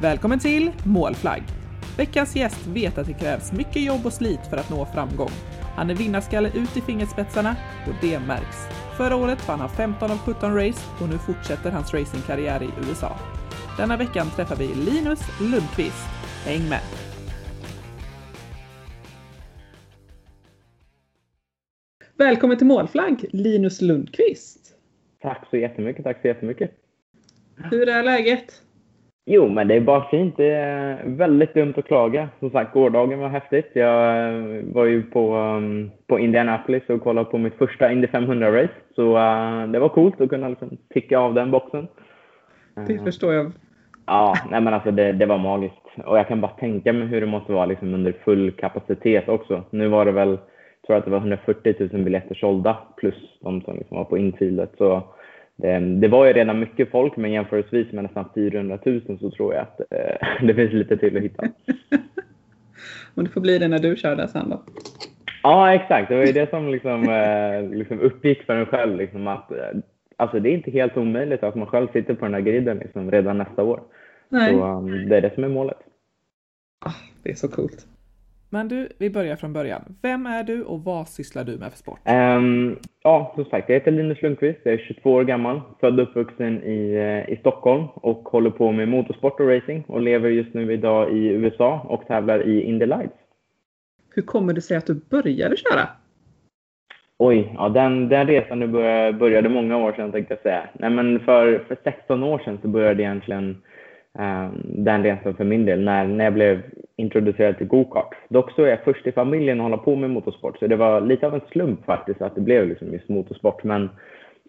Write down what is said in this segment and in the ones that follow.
Välkommen till Målflagg! Veckans gäst vet att det krävs mycket jobb och slit för att nå framgång. Han är vinnarskalle ut i fingerspetsarna och det märks. Förra året vann han 15 av 17 race och nu fortsätter hans racingkarriär i USA. Denna veckan träffar vi Linus Lundqvist. Häng med! Välkommen till Målflagg, Linus Lundqvist. Tack så jättemycket, tack så jättemycket. Hur är läget? Jo, men det är bara fint. Det är väldigt dumt att klaga. Som sagt, gårdagen var häftigt. Jag eh, var ju på, um, på Indianapolis och kollade på mitt första Indy 500-race. Så uh, det var coolt att kunna liksom ticka av den boxen. Det uh, förstår jag. Ja, nej men alltså det, det, var magiskt. Och jag kan bara tänka mig hur det måste vara liksom under full kapacitet också. Nu var det väl, jag tror att det var 140 000 biljetter sålda plus de som liksom var på infilet. Så det, det, var ju redan mycket folk, men jämförelsevis med nästan 400 000 så tror jag att eh, det finns lite till att hitta. men det får bli det när du kör där sen då? Ja, exakt. Det var ju det som liksom, eh, liksom uppgick för en själv. Liksom, att, eh, alltså, det är inte helt omöjligt att man själv sitter på den här griden liksom, redan nästa år. Nej. Så um, det är det som är målet. Ah, det är så coolt. Men du, vi börjar från början. Vem är du och vad sysslar du med för sport? Um, ja, som sagt, jag heter Linus Lundqvist. Jag är 22 år gammal, född och uppvuxen i, eh, i Stockholm och håller på med motorsport och racing och lever just nu idag i USA och tävlar i Indy Lights. Hur kommer det sig att du började köra? Oj, ja, den, den resan började många år sedan tänkte jag säga. Nej, men för, för 16 år sedan så började egentligen um, den resan för min del när, när jag blev introducerad till gokart. Dock så är jag först i familjen att hålla på med motorsport, så det var lite av en slump faktiskt att det blev liksom just motorsport. Men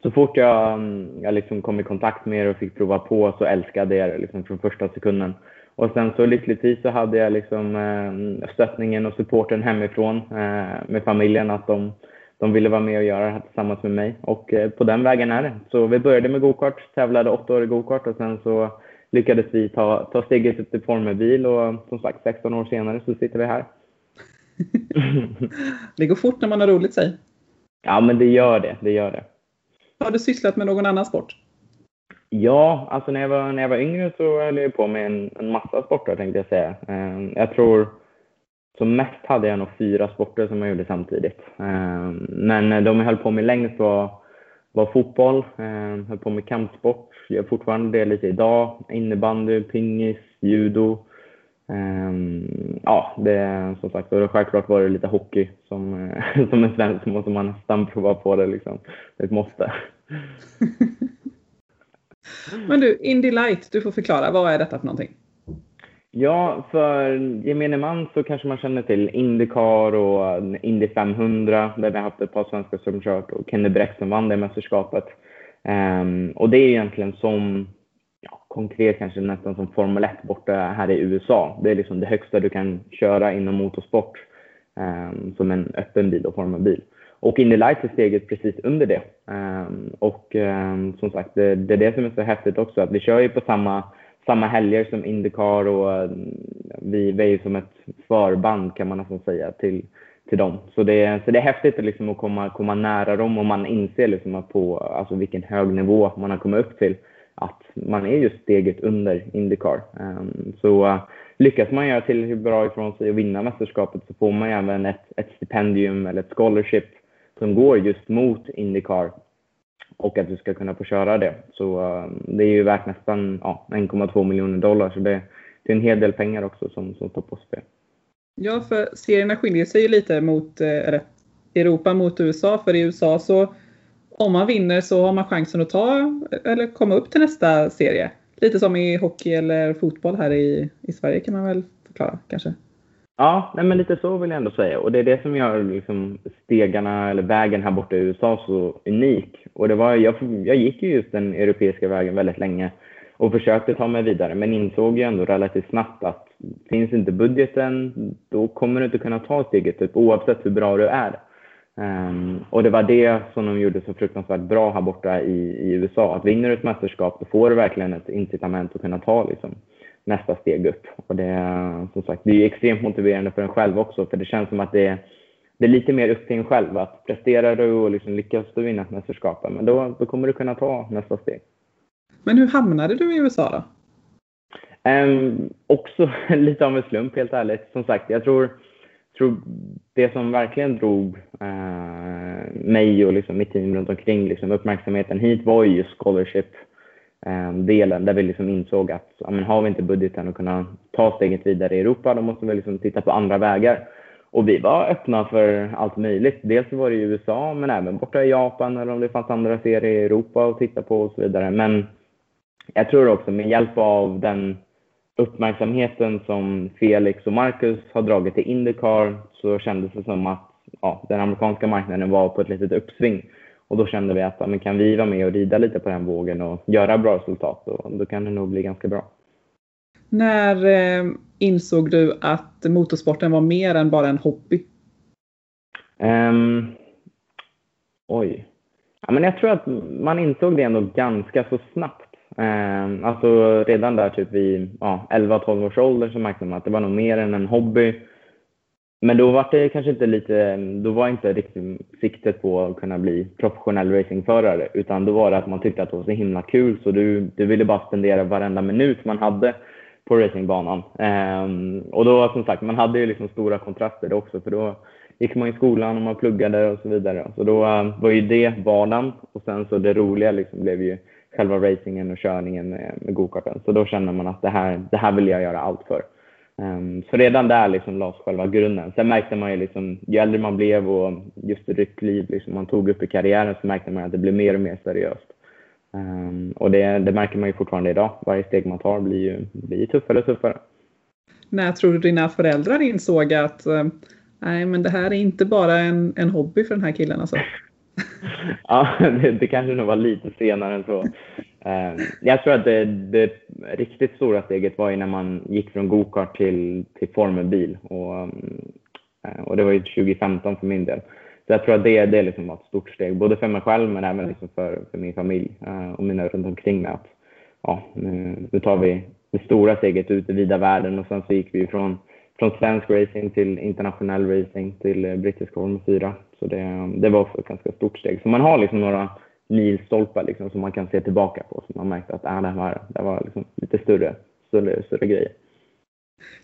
så fort jag, mm, jag liksom kom i kontakt med det och fick prova på så älskade jag det liksom från första sekunden. Och sen så lyckligtvis så hade jag liksom eh, stöttningen och supporten hemifrån eh, med familjen att de, de ville vara med och göra det här tillsammans med mig. Och eh, på den vägen är det. Så vi började med gokart, tävlade åtta år i gokart och sen så lyckades vi ta, ta steget upp till formelbil och som sagt 16 år senare så sitter vi här. det går fort när man har roligt sig. Ja, men det gör det. Det gör det. Har du sysslat med någon annan sport? Ja, alltså när jag var, när jag var yngre så höll jag på med en, en massa sporter tänkte jag säga. Ehm, jag tror som mest hade jag nog fyra sporter som jag gjorde samtidigt. Ehm, men de jag höll på med längst var var fotboll, eh, höll på med kampsport, gör fortfarande det lite idag. Innebandy, pingis, judo. Eh, ja, det som sagt, och självklart var det lite hockey. Som, eh, som en svensk måste man nästan prova på det liksom. Det är ett måste. Men du, Indy Light, du får förklara. Vad är detta för någonting? Ja, för gemene man så kanske man känner till Indycar och eh, Indy 500 där vi har haft ett par svenskar som kört och Kenny Bräck som vann det mästerskapet. Um, och det är egentligen som, ja, konkret kanske nästan som Formel 1 borta här i USA. Det är liksom det högsta du kan köra inom motorsport um, som en öppen bil och formelbil. Och Indy Lights är steget precis under det. Um, och som sagt, det, det är det som är så häftigt också, att vi kör ju på samma samma helger som Indycar och eh, vi, vi är ju som ett förband kan man nästan säga till, till dem. Så det, så det är häftigt liksom att komma, komma nära dem och man inser liksom på alltså vilken hög nivå man har kommit upp till. Att man är just steget under Indycar. Um, så uh, lyckas man göra till hur bra ifrån sig och vinna mästerskapet så får man även ett, ett stipendium eller ett scholarship som går just mot Indycar och att du ska kunna få köra det. Så uh, det är ju värt nästan ja, 1,2 miljoner dollar. Så det, det, är en hel del pengar också som, som står på spel. Ja, för serierna skiljer sig ju lite mot eh, eller, Europa mot USA. För i USA så om man vinner så har man chansen att ta eller komma upp till nästa serie. Lite som i hockey eller fotboll här i, i Sverige kan man väl förklara kanske. Ja, nej men lite så vill jag ändå säga. Och det är det som gör liksom stegarna eller vägen här borta i USA så unik. Och det var, jag, jag gick ju just den europeiska vägen väldigt länge och försökte ta mig vidare, men insåg ju ändå relativt snabbt att finns inte budgeten, då kommer du inte kunna ta steget typ, oavsett hur bra du är. Um, och det var det som de gjorde så fruktansvärt bra här borta i, i USA. Att vinner du ett mästerskap, då får du verkligen ett incitament att kunna ta liksom, nästa steg upp. Och det, som sagt, det är extremt motiverande för en själv också, för det känns som att det, det är lite mer upp till en själv. Att presterar du och liksom lyckas du vinna ett mästerskap, men då, då kommer du kunna ta nästa steg. Men hur hamnade du i USA då? Um, också lite av en slump helt ärligt. Som sagt, jag tror, tror det som verkligen drog uh, mig och liksom mitt team runt omkring liksom uppmärksamheten hit var ju scholarship Ehm, delen där vi liksom insåg att ja, men har vi inte budgeten att kunna ta steget vidare i Europa då måste vi liksom titta på andra vägar. Och vi var öppna för allt möjligt. Dels var det i USA men även borta i Japan eller om det fanns andra serier i Europa att titta på och så vidare. Men jag tror också med hjälp av den uppmärksamheten som Felix och Marcus har dragit till Indycar så kändes det som att ja, den amerikanska marknaden var på ett litet uppsving. Och då kände vi att men kan vi vara med och rida lite på den vågen och göra bra resultat, då, då kan det nog bli ganska bra. När eh, insåg du att motorsporten var mer än bara en hobby? Um, oj. Ja, men jag tror att man insåg det ändå ganska så snabbt. Um, alltså redan där typ vid ja, 11-12 års ålder så märkte man att det var nog mer än en hobby. Men då var det kanske inte lite, då var inte riktigt siktet på att kunna bli professionell racingförare utan då var det att man tyckte att det var så himla kul så du, du ville bara spendera varenda minut man hade på racingbanan. Um, och då som sagt, man hade ju liksom stora kontraster också för då gick man i skolan och man pluggade och så vidare. Så då uh, var ju det vardagen och sen så det roliga liksom blev ju själva racingen och körningen med, med gokarten. Så då kände man att det här, det här vill jag göra allt för. Um, så redan där liksom lades själva grunden. Sen märkte man ju liksom, ju äldre man blev och just det ryckliv liksom man tog upp i karriären så märkte man att det blev mer och mer seriöst. Um, och det, det, märker man ju fortfarande idag. Varje steg man tar blir ju blir tuffare och tuffare. När tror du dina föräldrar insåg att eh, nej, men det här är inte bara en, en hobby för den här killen alltså? ja, det, det kanske nog var lite senare än så. Uh, jag tror att det, det, riktigt stora steget var ju när man gick från gokart till, till formelbil. Och, ehm, och det var ju 2015 för min del. Så jag tror att det, det liksom var ett stort steg, både för mig själv men även liksom för, för min familj uh, och mina runt omkring mig. Att, ja, nu, nu tar vi det stora steget ut i vida världen och sen så gick vi från, från svensk racing till internationell racing till eh, brittisk Formel 4. Så det, det var också ett ganska stort steg. Så man har liksom några milstolpar liksom, som man kan se tillbaka på. Så man märkte att äh, det, här, det var liksom lite större, större, större grejer.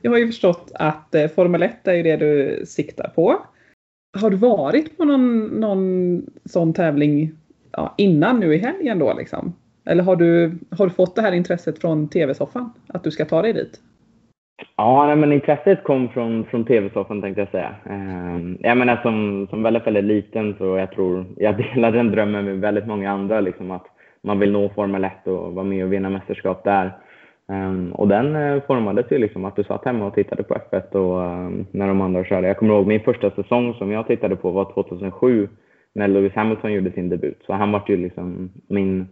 Jag har ju förstått att eh, Formel 1 är ju det du siktar på. Har du varit på någon, någon sån tävling ja, innan nu i helgen då liksom? Eller har du, har du fått det här intresset från tv-soffan? Att du ska ta dig dit? Ja, nej, men intresset kom från, från tv-soffan tänkte jag säga. Eh, jag menar som, som väldigt, väldigt liten så jag tror jag delar den drömmen med väldigt många andra liksom att man vill nå Formel 1 och vara med och vinna mästerskap där. Um, och den uh, formades ju liksom att du satt hemma och tittade på F1 och, um, när de andra körde. Jag kommer ihåg min första säsong som jag tittade på var 2007 när Lewis Hamilton gjorde sin debut. Så han var ju liksom min,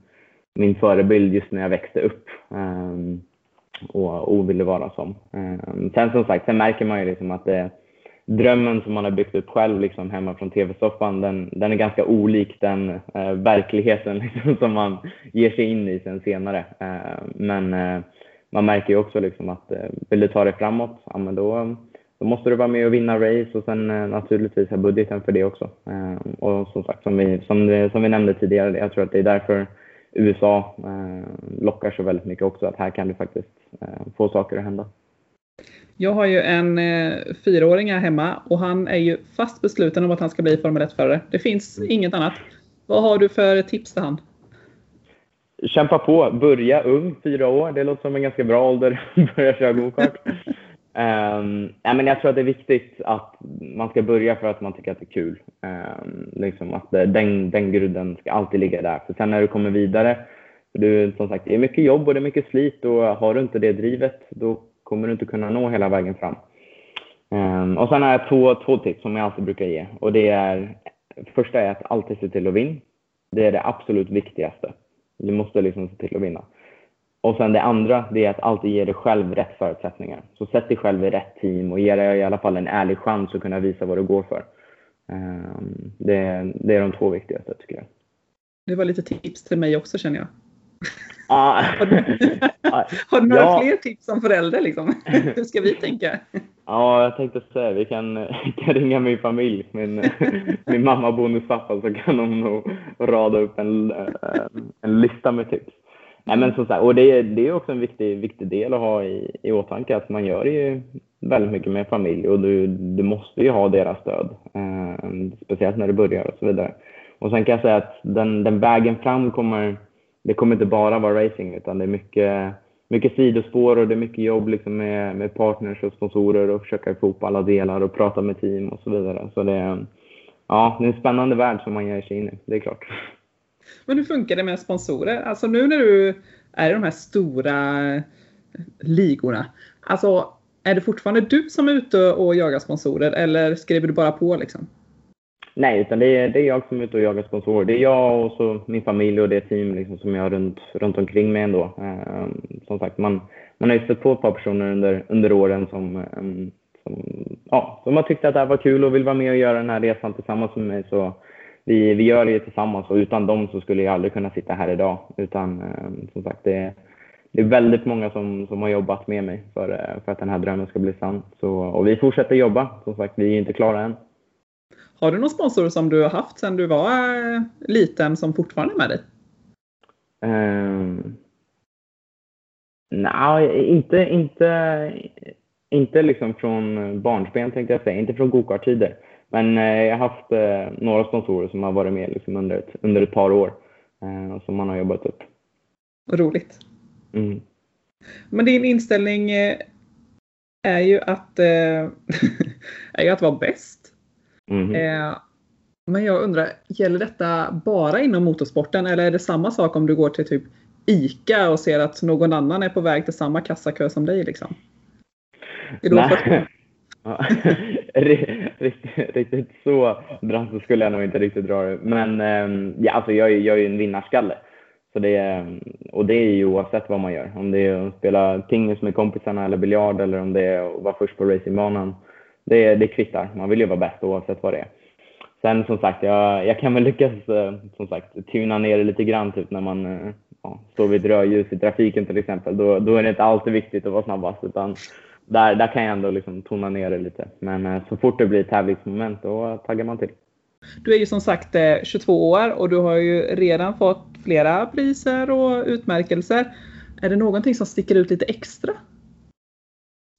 min förebild just när jag växte upp um, och, och ville vara som. Ehm, sen som sagt, sen märker man ju liksom att det, drömmen som man har byggt upp själv liksom hemma från tv-soffan, den, den är ganska olik den eh, verkligheten liksom, som man ger sig in i sen senare. Eh, men eh, man märker ju också liksom att eh, vill du ta dig framåt, ja, men då, då måste du vara med och vinna race och sen eh, naturligtvis ha budgeten för det också. Eh, och som sagt, som vi, som, som vi nämnde tidigare, jag tror att det är därför USA lockar så väldigt mycket också, att här kan du faktiskt få saker att hända. Jag har ju en eh, fyraåring här hemma och han är ju fast besluten om att han ska bli Formel 1-förare. Det finns mm. inget annat. Vad har du för tips till han? kämpa på. Börja ung, fyra år. Det låter som en ganska bra ålder att börja köra gokart. Um, ja, men jag tror att det är viktigt att man ska börja för att man tycker att det är kul. Um, liksom att den, den grunden ska alltid ligga där. För sen när du kommer vidare, du, som sagt, det är mycket jobb och det är mycket slit och har du inte det drivet då kommer du inte kunna nå hela vägen fram. Um, och sen har jag två, två tips som jag alltid brukar ge. Och det är, första är att alltid se till att vinna. Det är det absolut viktigaste. Du måste liksom se till att vinna. Och sen det andra, det är att alltid ge dig själv rätt förutsättningar. Så sätt dig själv i rätt team och ge dig i alla fall en ärlig chans att kunna visa vad du går för. Ehm, det, det är de två viktigaste tycker jag. Det var lite tips till mig också känner jag. Ah. har, du, har du några ja. fler tips som förälder? Liksom? Hur ska vi tänka? Ja, jag tänkte säga vi kan, kan ringa min familj. Min, min mamma bonuspappa så kan de nog rada upp en, en lista med tips. Nej, men som sagt, och det, det är också en viktig, viktig del att ha i, i åtanke att man gör ju väldigt mycket med familj och du, du måste ju ha deras stöd. Eh, speciellt när du börjar och så vidare. Och sen kan jag säga att den, den vägen fram kommer, det kommer inte bara vara racing utan det är mycket, mycket sidospår och det är mycket jobb liksom med, med partners och sponsorer och försöka få ihop alla delar och prata med team och så vidare. Så det, ja, det är en spännande värld som man ger sig in i, det är klart. Men hur funkar det med sponsorer? Alltså nu när du är i de här stora eh, ligorna, alltså är det fortfarande du som är ute och jagar sponsorer eller skriver du bara på liksom? Nej, utan det är, det är jag som är ute och jagar sponsorer. Det är jag och så min familj och det team liksom som jag har runt, runt omkring mig ändå. Eh, som sagt, man, man har ju stött på ett par personer under, under åren som, ehm, som, ja, som har tyckt att det här var kul och vill vara med och göra den här resan tillsammans med mig. Så vi, vi gör det tillsammans och utan dem så skulle jag aldrig kunna sitta här idag. Utan eh, som sagt, det, det är väldigt många som, som har jobbat med mig för, eh, för att den här drömmen ska bli sann. Så, och vi fortsätter jobba. Som sagt, vi är inte klara än. Har du någon sponsor som du har haft sedan du var eh, liten som fortfarande är med dig? Um, Nej, inte, inte, inte liksom från barnsben tänkte jag säga. Inte från gokarttider. Men eh, jag har haft eh, några sponsorer som har varit med liksom under, ett, under ett par år. Eh, som man har jobbat upp. Roligt. Mm. Men din inställning är ju att, är ju att vara bäst. Mm. Men jag undrar, gäller detta bara inom motorsporten eller är det samma sak om du går till typ ICA och ser att någon annan är på väg till samma kassakö som dig? Liksom? Riktigt, riktigt så brant skulle jag nog inte riktigt dra det. Men ehm, ja, alltså jag, är, jag är ju en vinnarskalle. Så det är, och det är ju oavsett vad man gör. Om det är att spela pingis med kompisarna eller biljard eller om det är att vara först på racingbanan. Det, det kvittar. Man vill ju vara bäst oavsett vad det är. Sen som sagt, jag, jag kan väl lyckas ehm, som sagt tuna ner det lite grann typ när man eh, ja, står vid ett rödljus i trafiken till exempel. Då, då är det inte alltid viktigt att vara snabbast utan där, där kan jag ändå liksom tona ner det lite. Men eh, så fort det blir tävlingsmoment då taggar man till. Du är ju som sagt 22 år och du har ju redan fått flera priser och utmärkelser. Är det någonting som sticker ut lite extra?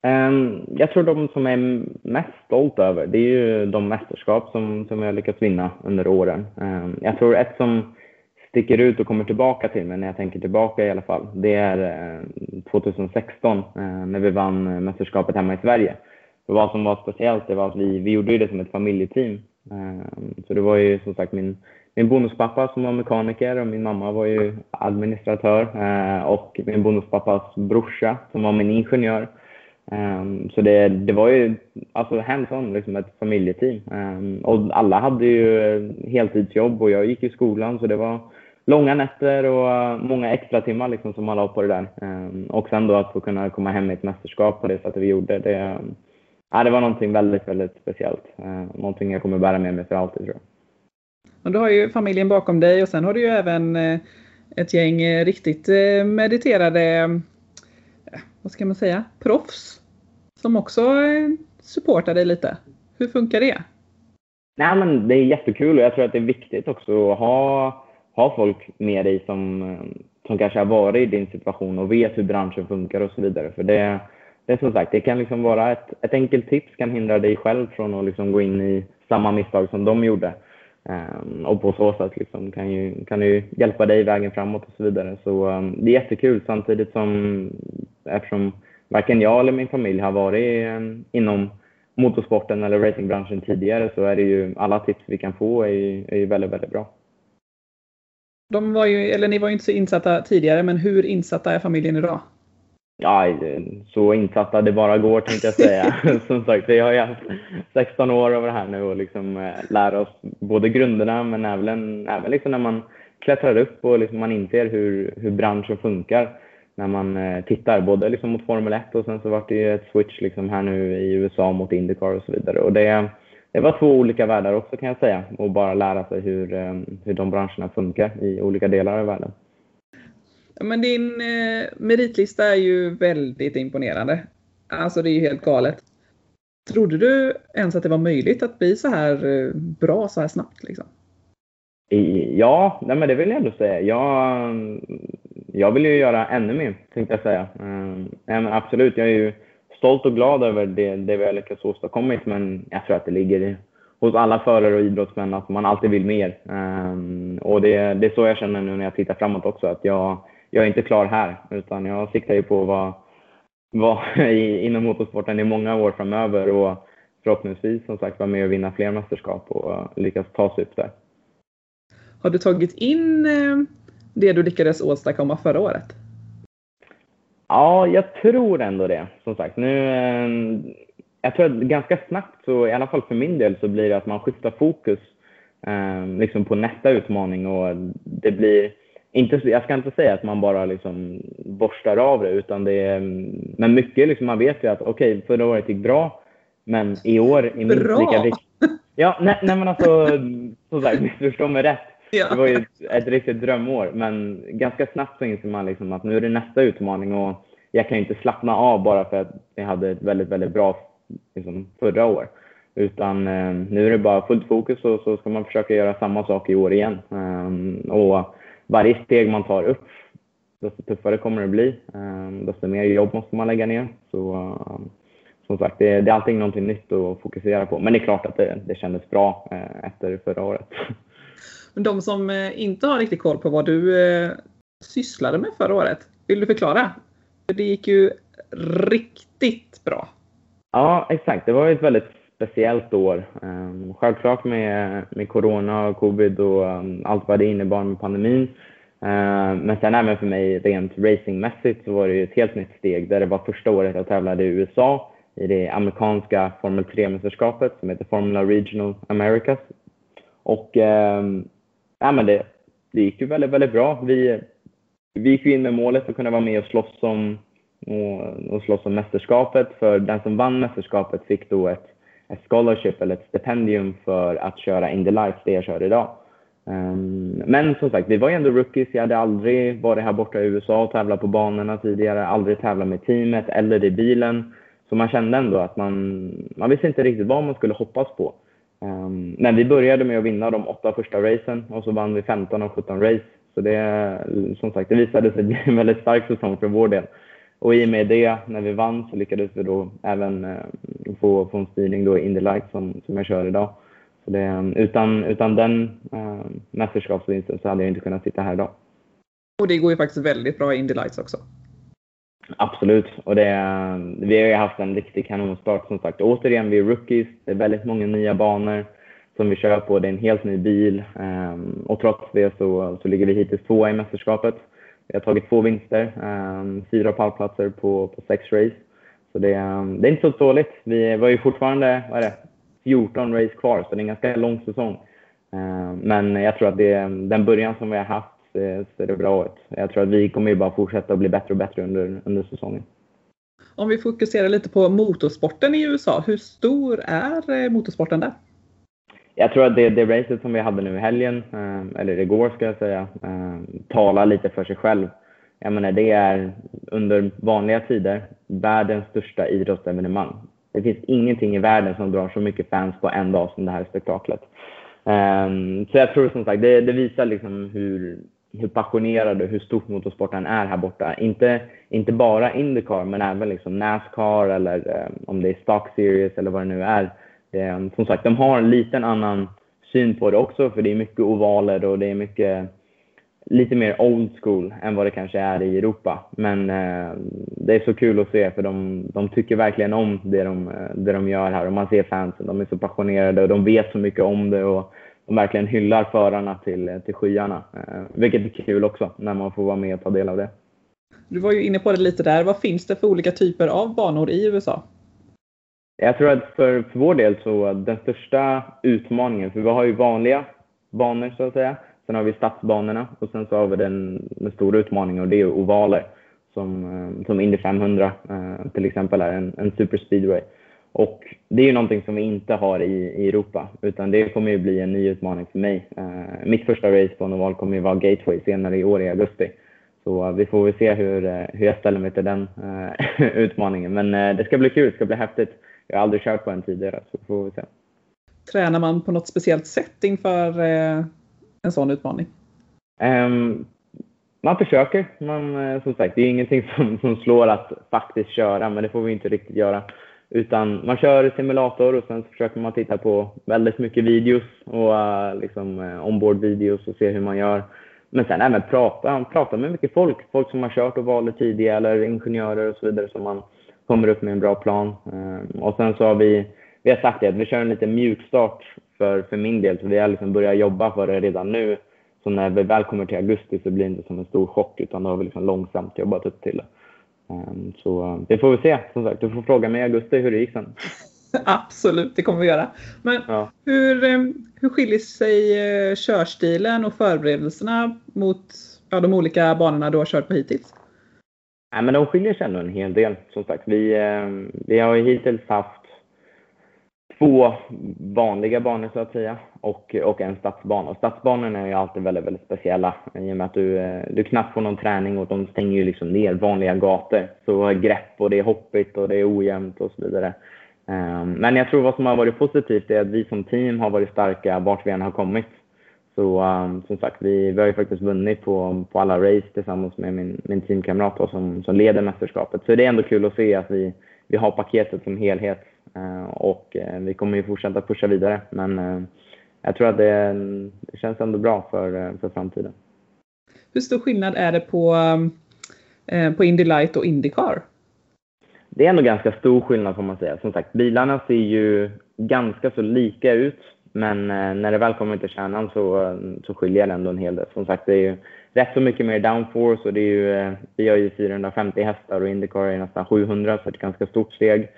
Um, jag tror de som är mest stolt över, det är ju de mästerskap som, som jag lyckats vinna under åren. Um, jag tror ett som sticker ut och kommer tillbaka till mig när jag tänker tillbaka i alla fall, det är eh, 2016 eh, när vi vann eh, mästerskapet hemma i Sverige. För vad som var speciellt det var att vi, vi gjorde det som ett familjeteam. Så det var ju som sagt min min bonuspappa som var mekaniker och min mamma var ju administratör eh, och min bonuspappas brorsa som var min ingenjör. Um, så det, det var ju alltså hands-on, liksom ett familjeteam. Um, och alla hade ju heltidsjobb och jag gick i skolan så det var långa nätter och många extra timmar liksom som man la på det där. Um, och sen då att få kunna komma hem med ett mästerskap på det sättet vi gjorde. Det, ja, det var någonting väldigt, väldigt speciellt. Uh, någonting jag kommer bära med mig för alltid tror jag. Och du har ju familjen bakom dig och sen har du ju även eh, ett gäng eh, riktigt eh, mediterade, vad ska man säga, proffs som också supportar dig lite. Hur funkar det? Nej, men det är jättekul och jag tror att det är viktigt också att ha, ha folk med dig som, eh, som kanske har varit i din situation och vet hur branschen funkar och så vidare. För det, det är som sagt, det kan liksom vara ett, ett enkelt tips kan hindra dig själv från att liksom gå in i samma misstag som de gjorde. Um, och på så sätt liksom kan, ju, kan ju hjälpa dig vägen framåt och så vidare. Så um, det är jättekul samtidigt som eftersom varken jag eller min familj har varit um, inom motorsporten eller racingbranschen tidigare så är det ju alla tips vi kan få är ju, är ju väldigt, väldigt bra. De var ju, eller ni var ju inte så insatta tidigare, men hur insatta är familjen idag? Ja, så insatta det bara går tänkte jag säga. Som sagt, vi har ju haft 16 år över det här nu och liksom eh, lär oss både grunderna men även, även liksom när man klättrar upp och liksom man inser hur, hur branschen funkar när man eh, tittar både liksom mot Formel 1 och sen så vart det ju ett switch liksom här nu i USA mot Indycar och så vidare. Och det, det var två olika världar också kan jag säga och bara lära sig hur, eh, hur de branscherna funkar i olika delar av världen. Men din eh, meritlista är ju väldigt imponerande. Alltså det är ju helt galet. Trodde du ens att det var möjligt att bli så här eh, bra så här snabbt? Liksom? Ja, nej men det vill jag ändå säga. Jag, jag vill ju göra ännu mer, tänkte jag säga. Ja, men absolut, jag är ju stolt och glad över det, det vi har lyckats åstadkomma, men jag tror att det ligger hos alla förare och idrottsmän att man alltid vill mer. Ehm, och det, det är så jag känner nu när jag tittar framåt också, att jag, jag är inte klar här, utan jag siktar ju på att vara, vara inom motorsporten i många år framöver och förhoppningsvis som sagt vara med och vinna fler mästerskap och lyckas ta sig upp där. Har du tagit in eh, det du lyckades åstadkomma förra året? Ja, jag tror ändå det. Som sagt, nu, eh, jag tror att ganska snabbt, så, i alla fall för min del, så blir det att man skiftar fokus eh, liksom på nästa utmaning och det blir inte, jag ska inte säga att man bara liksom borstar av det, utan det är, men mycket liksom, man vet ju att okej, okay, förra året gick bra, men i år är minst lika viktigt. Ja, nej, nej men alltså, som sagt, missförstå mig rätt. Ja. Det var ju ett, ett riktigt drömår, men ganska snabbt så inser man liksom att nu är det nästa utmaning och jag kan ju inte slappna av bara för att jag hade ett väldigt, väldigt bra liksom, förra år. Utan eh, nu är det bara fullt fokus och så ska man försöka göra samma sak i år igen. Um, och varje steg man tar upp, desto tuffare kommer det bli. Um, desto mer jobb måste man lägga ner. Så eh, som sagt, det, det, är alltid någonting nytt att fokusera på. Men det är klart att det, det kändes bra eh, efter förra året. Men de som eh, inte har riktigt koll på vad du eh, sysslade med förra året, vill du förklara? För det gick ju riktigt bra. Ja, exakt. Det var ett väldigt speciellt år. Ehm, självklart med, med corona och covid och ehm, allt vad det innebar med pandemin. Ehm, men sen även för mig rent racingmässigt så var det ju ett helt nytt steg där det var första året jag tävlade i USA i det amerikanska Formel 3-mästerskapet som heter Formula Regional Americas. Och ja, men det, det gick ju väldigt, väldigt bra. Vi, vi gick in med målet att kunna vara med och slåss om, och, och slåss om mästerskapet. För den som vann mästerskapet fick då ett, ett scholarship eller ett stipendium för att köra Indy Lights, det jag kör idag. Um, men som sagt, vi var ju ändå rookies. Jag hade aldrig varit här borta i USA och tävlat på banorna tidigare, aldrig tävlat med teamet eller i bilen. Så man kände ändå att man, man visste inte riktigt vad man skulle hoppas på. Um, men vi började med att vinna de åtta första racen och så vann vi 15 av 17 race. Så det, som sagt, det visade sig bli en väldigt stark säsong för vår del. Och i och med det, när vi vann, så lyckades vi då även uh, få, få en styrning då i Indy Light som, som jag kör idag. Så det, ehm, utan, utan den uh, mästerskapsvinsten så hade jag inte kunnat sitta här idag. Och det går ju faktiskt väldigt bra i Indy Lights också. Absolut. Och det, vi har ju haft en riktig kanonstart som sagt. Återigen, vi är rookies. Det är väldigt många nya banor som vi kör på. Det är en helt ny bil. Um, och trots det så, så ligger vi hittills tvåa i mästerskapet. Vi har tagit två vinster, um, fyra pallplatser på, på sex race. Så det, um, det är inte så dåligt. Vi var ju fortfarande, vad är det, 14 race kvar, så det är en ganska lång säsong. Ehm, men jag tror att det, den början som vi har haft ser det bra ut. Jag tror att vi kommer ju bara fortsätta att bli bättre och bättre under, under säsongen. Om vi fokuserar lite på motorsporten i USA, hur stor är eh, motorsporten där? Jag tror att det, det racet som vi hade nu i helgen, eh, eller igår ska jag säga, eh, talar lite för sig själv. Jag menar, det är under vanliga tider världens största idrottsevenemang. Det finns ingenting i världen som drar så mycket fans på en dag som det här spektaklet. Så jag tror som sagt, det, det visar liksom hur, hur passionerad och hur stort motorsporten är här borta. Inte, inte bara Indycar, men även liksom Nascar eller eh, om det är Stock Series eller vad det nu är. Eh, som sagt, de har en liten annan syn på det också, för det är mycket ovaler och det är mycket lite mer old school än vad det kanske är i Europa. Men eh, det är så kul att se för de, de tycker verkligen om det de, eh, det de gör här och man ser fansen. De är så passionerade och de vet så mycket om det och de verkligen hyllar förarna till, till skyarna. Eh, vilket är kul också när man får vara med och ta del av det. Du var ju inne på det lite där. Vad finns det för olika typer av banor i USA? Jag tror att för, för vår del så den största utmaningen, för vi har ju vanliga banor så att säga. Sen har vi stadsbanorna och sen så har vi den, den stora utmaningen och det är ovaler. Som, eh, som Indy 500 eh, till exempel är en, en super speedway. Och det är ju någonting som vi inte har i, i Europa, utan det kommer ju bli en ny utmaning för mig. Uh, mitt första race på Noval kommer ju vara Gateway senare i år i augusti. Så uh, vi får väl se hur, uh, hur jag ställer mig till den utmaningen. Men det ska bli kul, det ska bli häftigt. Jag har aldrig kört på en tidigare, så får vi se. Tränar man på något speciellt sätt inför en sån utmaning? Um, man försöker. Man, eh, som sagt, det är ingenting som, som slår att faktiskt köra, men det får vi inte riktigt göra. Utan man kör simulator och sen försöker man titta på väldigt mycket videos och uh, liksom uh, onboard-videos och se hur man gör. Men sen även prata, prata med mycket folk. Folk som har kört och valt tidigare eller ingenjörer och så vidare som man kommer upp med en bra plan. Uh, och sen så har vi, vi har sagt det att vi kör en liten mjukstart för, för min del. Så vi har liksom börjat jobba för det redan nu. Så när vi väl kommer till augusti så blir det inte som en stor chock utan då har vi liksom långsamt jobbat upp till det. Ehm, så det får vi se. Som sagt, du får fråga mig i augusti hur det gick sen. Absolut, det kommer vi göra. Men ja. hur, ehm, hur skiljer sig eh, körstilen och förberedelserna mot ja, de olika banorna du har kört på hittills? Nej, men de skiljer sig ändå en hel del. Som sagt, vi, ehm, vi har ju hittills haft två vanliga banor så att säga och, och en stadsbana. Och stadsbanorna är ju alltid väldigt, väldigt speciella i och med att du, eh, du knappt får någon träning och de stänger ju liksom ner vanliga gator. Så grepp och det är hoppigt och det är ojämnt och så vidare. Ehm, men jag tror vad som har varit positivt är att vi som team har varit starka vart vi än har kommit. Så um, som sagt, vi, vi har ju faktiskt vunnit på, på alla race tillsammans med min, min teamkamrat som, som leder mästerskapet. Så det är ändå kul att se att vi, vi har paketet som helhet ehm, och eh, vi kommer ju fortsätta pusha vidare. Men jag tror att det, det känns ändå bra för, för framtiden. Hur stor skillnad är det på, på Indy Light och Indycar? Det är ändå ganska stor skillnad får man säga. Som sagt, bilarna ser ju ganska så lika ut. Men när det väl kommer till kärnan så, så skiljer det ändå en hel del. Som sagt, det är ju rätt så mycket mer downforce och det är ju, vi har ju 450 hästar och Indycar är nästan 700 så det är ett ganska stort steg.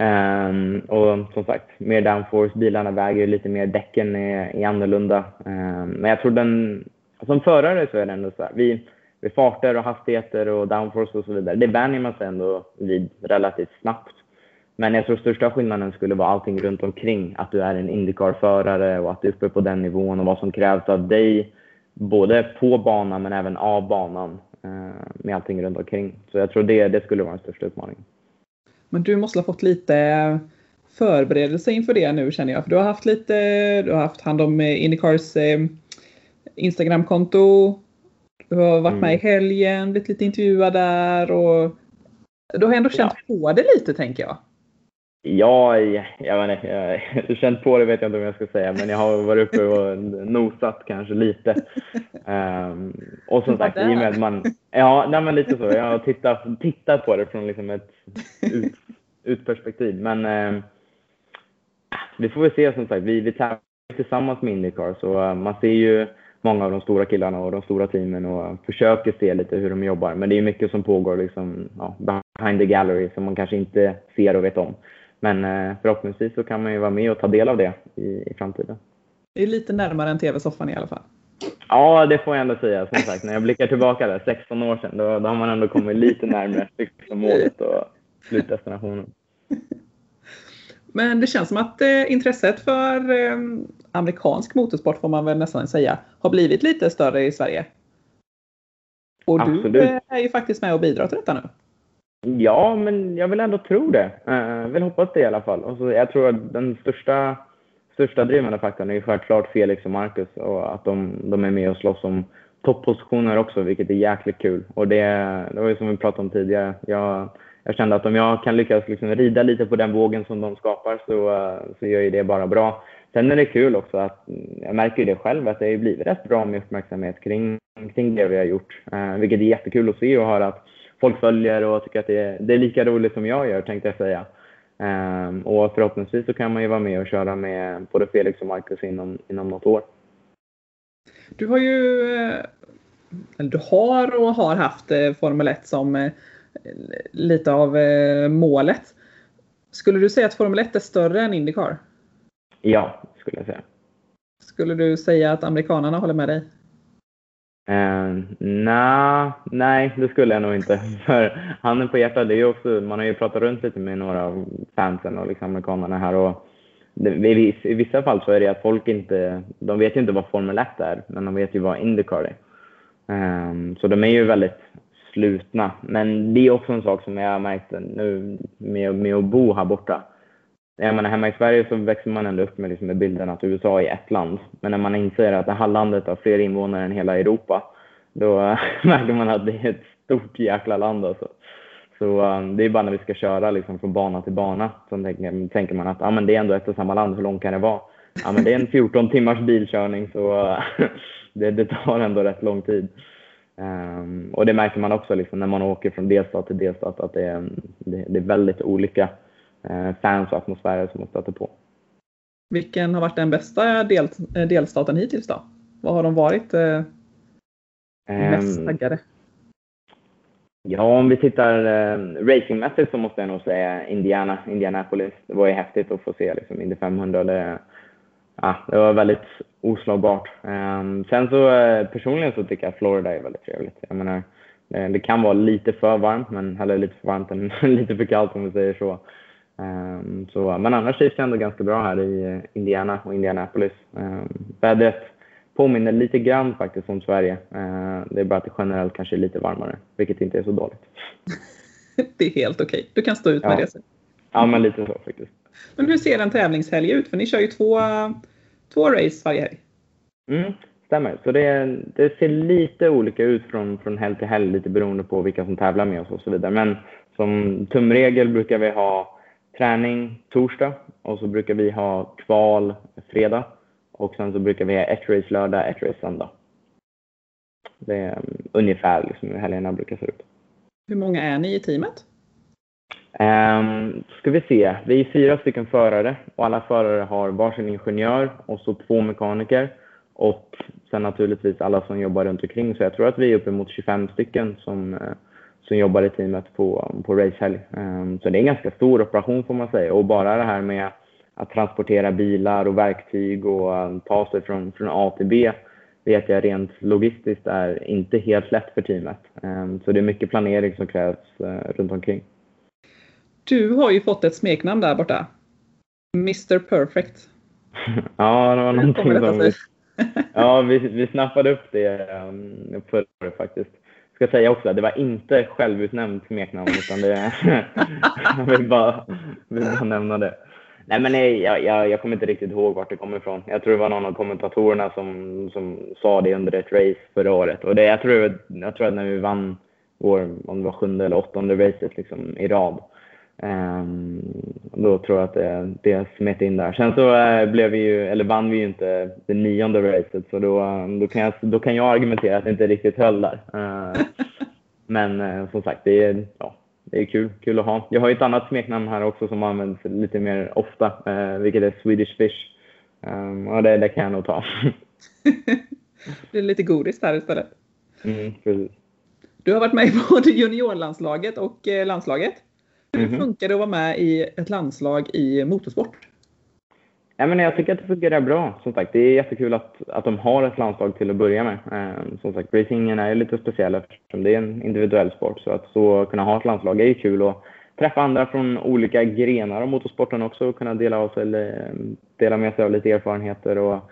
Um, och som sagt, mer downforce. Bilarna väger lite mer, däcken är, är annorlunda. Um, men jag tror den, som förare så är det ändå så här, vi, vid farter och hastigheter och downforce och så vidare, det vänjer man sig ändå vid relativt snabbt. Men jag tror största skillnaden skulle vara allting runt omkring. Att du är en Indycar-förare och att du är uppe på den nivån och vad som krävs av dig, både på banan men även av banan uh, med allting runt omkring. Så jag tror det, det skulle vara den största utmaningen. Men du måste ha fått lite förberedelse inför det nu känner jag. För du har haft lite, du har haft hand om eh, Indycars eh, Instagramkonto. Du har varit mm. med i helgen, blivit lite intervjuad där och du har ändå känt ja. på det lite tänker jag. Ja, jag, jag vet inte, jag, känt på det vet jag inte om jag ska säga, men jag har varit uppe och nosat kanske lite. Um, och som sagt, i och med att man, ja, nej, men lite så. Jag har tittat, tittat på det från liksom ett ut, utperspektiv. Men um, vi får väl se som sagt. Vi, vi tävlar tillsammans med Indycar, så uh, man ser ju många av de stora killarna och de stora teamen och försöker se lite hur de jobbar. Men det är mycket som pågår liksom, ja, behind the gallery som man kanske inte ser och vet om. Men eh, förhoppningsvis så kan man ju vara med och ta del av det i, i framtiden. Det är lite närmare än tv-soffan i alla fall. Ja, det får jag ändå säga. Som sagt, när jag blickar tillbaka där, 16 år sedan, då, då har man ändå kommit lite närmare liksom, målet och slutdestinationen. Men det känns som att eh, intresset för eh, amerikansk motorsport får man väl nästan säga har blivit lite större i Sverige. Och Absolut. du är ju faktiskt med och bidrar till detta nu. Ja, men jag vill ändå tro det. Jag vill hoppas det i alla fall. Och så, jag tror att den största, största drivande faktorn är självklart Felix och Marcus och att de, de är med och slåss om topppositioner också, vilket är jäkligt kul. Och det, det var ju som vi pratade om tidigare. Jag, jag kände att om jag kan lyckas liksom rida lite på den vågen som de skapar så, eh, så gör ju det bara bra. Sen är det kul också att mm, jag märker det själv att det har blivit rätt bra med uppmärksamhet kring, kring det vi har gjort. Eh, vilket är jättekul att se och höra att folk följer och tycker att det är, det är lika roligt som jag gör, tänkte jag säga. Um, och förhoppningsvis så kan man ju vara med och köra med både Felix och Marcus inom, inom något år. Du har ju, eh, du har och har haft eh, Formel 1 som eh, lite av målet. Skulle du säga att Formel 1 är större än Indycar? Ja, skulle jag säga. Skulle du säga att amerikanerna håller med dig? Uh, nah, nej, det skulle jag nog inte. För handen på hjärtat, det är också, man har ju pratat runt lite med några av fansen och liksom amerikanerna här och det, i, i, vissa fall så är det att folk inte, de vet ju inte vad Formel 1 är, men de vet ju vad Indycar är. Um, så de är ju väldigt slutna. Men det är också en sak som jag har märkt nu med, med att bo här borta. Jag menar, hemma i Sverige så växer man ändå upp med, liksom, med bilden att USA är ett land. Men när man inser att det här landet har fler invånare än hela Europa, då märker man att det är ett stort jäkla land alltså. Så um, det är bara när vi ska köra liksom, från bana till bana så tänker, tänker man att ah, men det är ändå ett och samma land, hur långt kan det vara? Ja, men det är en 14 timmars bilkörning så uh, det, det, tar ändå rätt lång tid. Um, och det märker man också liksom, när man åker från delstat till delstat att det är, det, det är väldigt olika fans och atmosfärer som man stöter på. Vilken har varit den bästa del, eh, delstaten hittills då? Vad har de varit eh, mest um, taggade? Ja, om vi tittar eh, racingmässigt så måste jag nog säga Indiana, Indianapolis. Det var ju häftigt att få se liksom, Indy 500. Det, ja, det var väldigt oslagbart. Um, sen så eh, personligen så tycker jag Florida är väldigt trevligt. Jag menar, det, det kan vara lite för varmt, men hellre lite för varmt än lite för kallt om vi säger så. Um, så men annars trivs jag ändå ganska bra här i eh, Indiana och Indianapolis. Um, vädret påminner lite grann faktiskt om Sverige. Uh, det är bara att det generellt kanske är lite varmare, vilket inte är så dåligt. det är helt okej. Du kan stå ut med ja. det. Ja, men lite så faktiskt. Men hur ser en tävlingshelg ut? För ni kör ju två, två race varje helg. Mm, stämmer. Så det, det, ser lite olika ut från, från helg till helg, lite beroende på vilka som tävlar med oss och så vidare. Men som tumregel brukar vi ha träning torsdag och så brukar vi ha kval fredag och sen så brukar vi ha ett race lördag, ett race söndag. Det är um, ungefär liksom hur helgerna brukar se ut. Hur många är ni i teamet? Um, ska vi se. Vi är fyra stycken förare och alla förare har varsin ingenjör och så två mekaniker och sen naturligtvis alla som jobbar runt omkring. Så jag tror att vi är uppemot 25 stycken som, uh, som jobbar i teamet på, på racehelg. Um, så det är en ganska stor operation får man säga och bara det här med att transportera bilar och verktyg och um, ta sig från, från A till B vet jag rent logistiskt är inte helt lätt för teamet. Um, så det är mycket planering som krävs uh, runt omkring. Du har ju fått ett smeknamn där borta. Mr Perfect. ja, det var någonting som vi, ja, vi, vi snappade upp det förra året faktiskt. Ska säga också att det var inte självutnämnt smeknamn utan det, jag vill bara, vill bara nämna det. Nej, men nej, jag, jag, jag kommer inte riktigt ihåg vart det kommer ifrån. Jag tror det var någon av kommentatorerna som, som sa det under ett race förra året. Och det, jag, tror, jag tror att när vi vann vår, om det var sjunde eller åttonde racet liksom, i rad, um, då tror jag att det, det smet in där. Sen så uh, blev vi ju, eller vann vi ju inte det nionde racet, så då, då, kan jag, då kan jag argumentera att det inte riktigt höll där. Uh, men uh, som sagt, det är, ja, det är kul, kul att ha. Jag har ett annat smeknamn här också som används lite mer ofta, eh, vilket är Swedish Fish. Um, och det, det kan jag nog ta. det är lite godis där istället. Mm, precis. Du har varit med i både juniorlandslaget och eh, landslaget. Hur mm -hmm. funkar det att vara med i ett landslag i motorsport? Ja, men jag tycker att det fungerar bra. Som sagt, det är jättekul att, att de har ett landslag till att börja med. Eh, som sagt, racingen är lite speciell eftersom det är en individuell sport. Så att så kunna ha ett landslag är ju kul och träffa andra från olika grenar av motorsporten också och kunna dela, av sig, dela med sig av lite erfarenheter. Och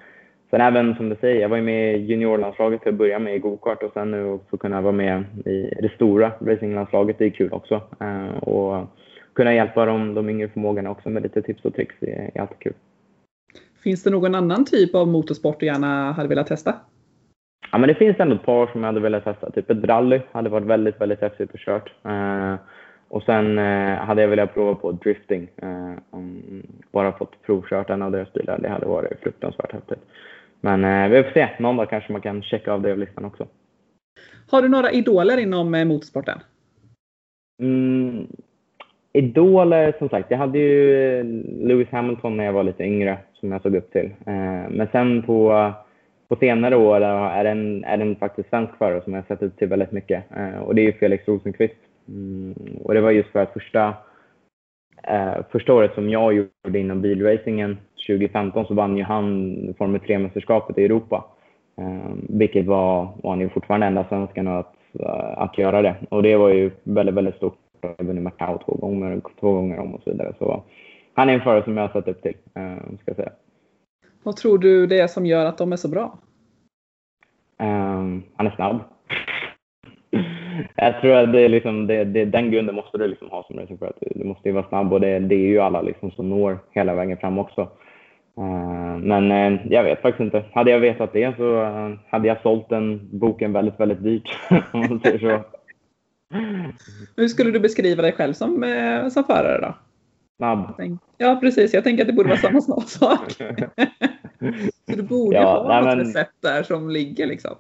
sen även som du säger, jag var ju med i juniorlandslaget till att börja med i gokart och sen nu få kunna vara med i det stora racinglandslaget, det är kul också. Eh, och kunna hjälpa de, de yngre förmågorna också med lite tips och tricks är, är alltid kul. Finns det någon annan typ av motorsport du gärna hade velat testa? Ja, men det finns ändå ett par som jag hade velat testa. Typ ett rally hade varit väldigt, väldigt häftigt att kört. Uh, och sen uh, hade jag velat prova på drifting. Um, bara fått provkört en av deras bilar. Det hade varit fruktansvärt häftigt. Men vi får se. Någon dag kanske man kan checka av det av listan också. Har du några idoler inom motorsporten? Mm, idoler, som sagt, jag hade ju Lewis Hamilton när jag var lite yngre som jag såg upp till. Eh, men sen på, på senare år är det en, är en faktiskt svensk förare som jag sett upp till väldigt mycket eh, och det är Felix Rosenqvist. Mm, och det var just för att första, eh, första året som jag gjorde inom bilracingen 2015 så vann ju han Formel 3-mästerskapet i Europa. vilket var, och han är fortfarande enda svensken att, att göra det. Och det var ju väldigt, väldigt stort. Jag har vunnit Macau två gånger, två gånger om och så vidare. Så han är en förare som jag har satt upp till. Eh, ska säga. Vad tror du det är som gör att de är så bra? Um, han är snabb. jag tror att det är liksom, det, det, den grunden måste du liksom ha som racingförare. Du måste ju vara snabb och det, det är ju alla liksom som når hela vägen fram också. Uh, men uh, jag vet faktiskt inte. Hade jag vetat det så uh, hade jag sålt den boken väldigt, väldigt dyrt. om man säger så. Hur skulle du beskriva dig själv som, som förare då? Snabb. Ja, precis. Jag tänker att det borde vara samma sak. så du borde ja, ha nej, något men... recept där som ligger liksom.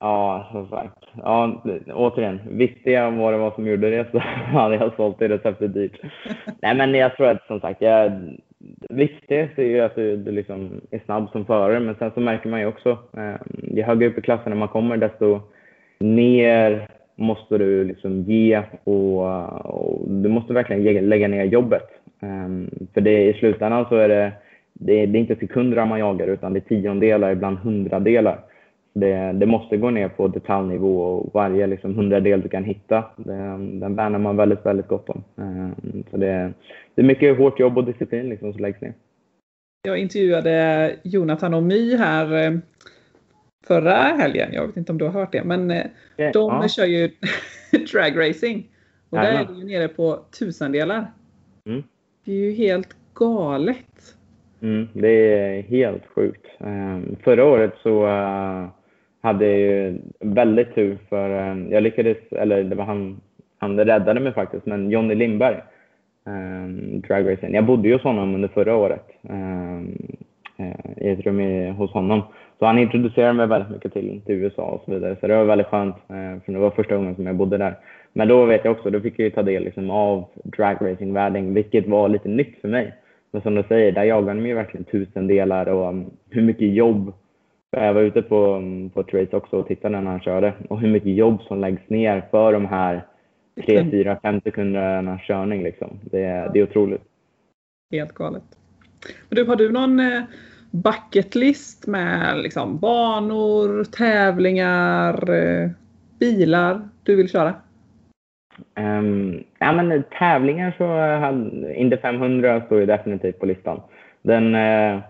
Ja, som sagt. Ja, återigen, jag vad det var som gjorde det så hade jag sålt det receptet dyrt. Nej, men jag tror att som sagt, jag, viktigast är ju att du, du liksom är snabb som förare, men sen så märker man ju också, eh, ju högre upp i klasserna man kommer, desto mer måste du liksom ge och, och du måste verkligen lägga ner jobbet. Eh, för det, i slutändan så är det, det, det är inte sekunder man jagar utan det är tiondelar, ibland hundradelar. Det, det måste gå ner på detaljnivå och varje liksom, hundradel du kan hitta, det, den värnar man väldigt, väldigt gott om. Um, så det, det är mycket hårt jobb och disciplin liksom, som läggs ner. Jag intervjuade Jonathan och My här eh, förra helgen. Jag vet inte om du har hört det, men eh, de ja. kör ju dragracing. Och där är det ju nere på tusendelar. Mm. Det är ju helt galet. Mm, det är helt sjukt. Förra året så hade jag ju väldigt tur för eh, jag lyckades, eller det var han, han räddade mig faktiskt, men Jonny Lindberg, eh, dragracing. Jag bodde ju hos honom under förra året eh, eh, i ett rum i, hos honom. Så han introducerade mig väldigt mycket till, till USA och så vidare. Så det var väldigt skönt, för det var första gången som jag bodde där. Men då vet jag också, då fick jag ju ta del liksom av dragracingvärlden, vilket var lite nytt för mig. Men som du säger, där jagade de ju verkligen tusendelar och um, hur mycket jobb jag var ute på, um, på ett race också och tittade när han körde och hur mycket jobb som läggs ner för de här 3, 4, 5 sekunderna körning. Liksom. Det, det är otroligt. Helt galet. Men du, har du någon eh, bucketlist med liksom, banor, tävlingar, eh, bilar du vill köra? Um, ja, men tävlingar så hade Indy 500 står ju definitivt på listan. Den, uh,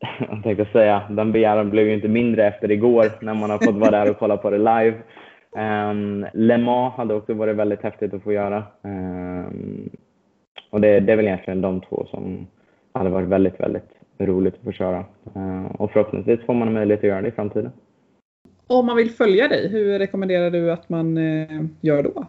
jag tänkte säga, den begäran blev ju inte mindre efter igår när man har fått vara där och kolla på det live. Um, Le Mans hade också varit väldigt häftigt att få göra. Um, och det, det är väl egentligen de två som hade varit väldigt, väldigt roligt att få köra. Uh, och förhoppningsvis får man möjlighet att göra det i framtiden. Om man vill följa dig, hur rekommenderar du att man uh, gör då?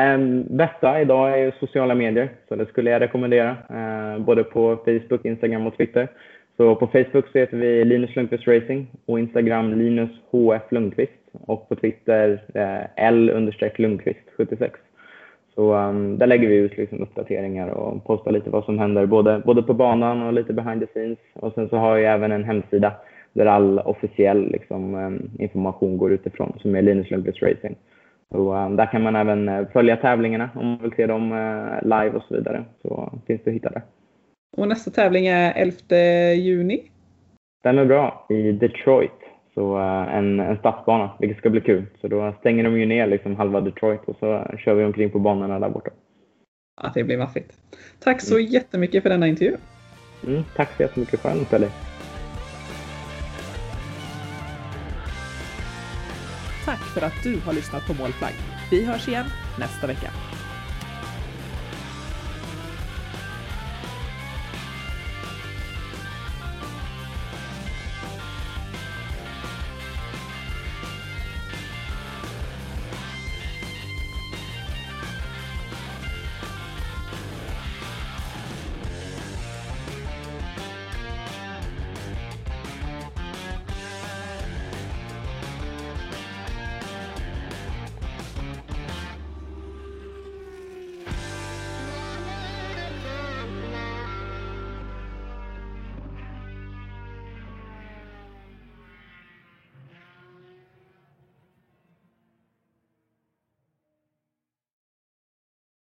Um, bästa idag är ju sociala medier, så det skulle jag rekommendera. Uh, både på Facebook, Instagram och Twitter. Så på Facebook så heter vi Linus Lundqvist Racing och Instagram Linus HF Lundqvist och på Twitter eh, L Lundqvist 76. Så um, där lägger vi ut liksom uppdateringar och postar lite vad som händer både, både på banan och lite behind the scenes. Och sen så har jag även en hemsida där all officiell liksom, um, information går utifrån som är Linus Lundqvist Racing. Och, um, där kan man även eh, följa tävlingarna om man vill se dem uh, live och så vidare. Så eh, finns det att hitta där. Och nästa tävling är 11 juni? Stämmer bra, i Detroit. Så uh, en, en stadsbana, vilket ska bli kul. Så då stänger de ju ner liksom halva Detroit och så kör vi omkring på banorna där borta. Ja, det blir maffigt. Tack så mm. jättemycket för denna intervju. Mm, tack så jättemycket själv, Pelle. Tack för att du har lyssnat på Målflagg. Vi hörs igen nästa vecka.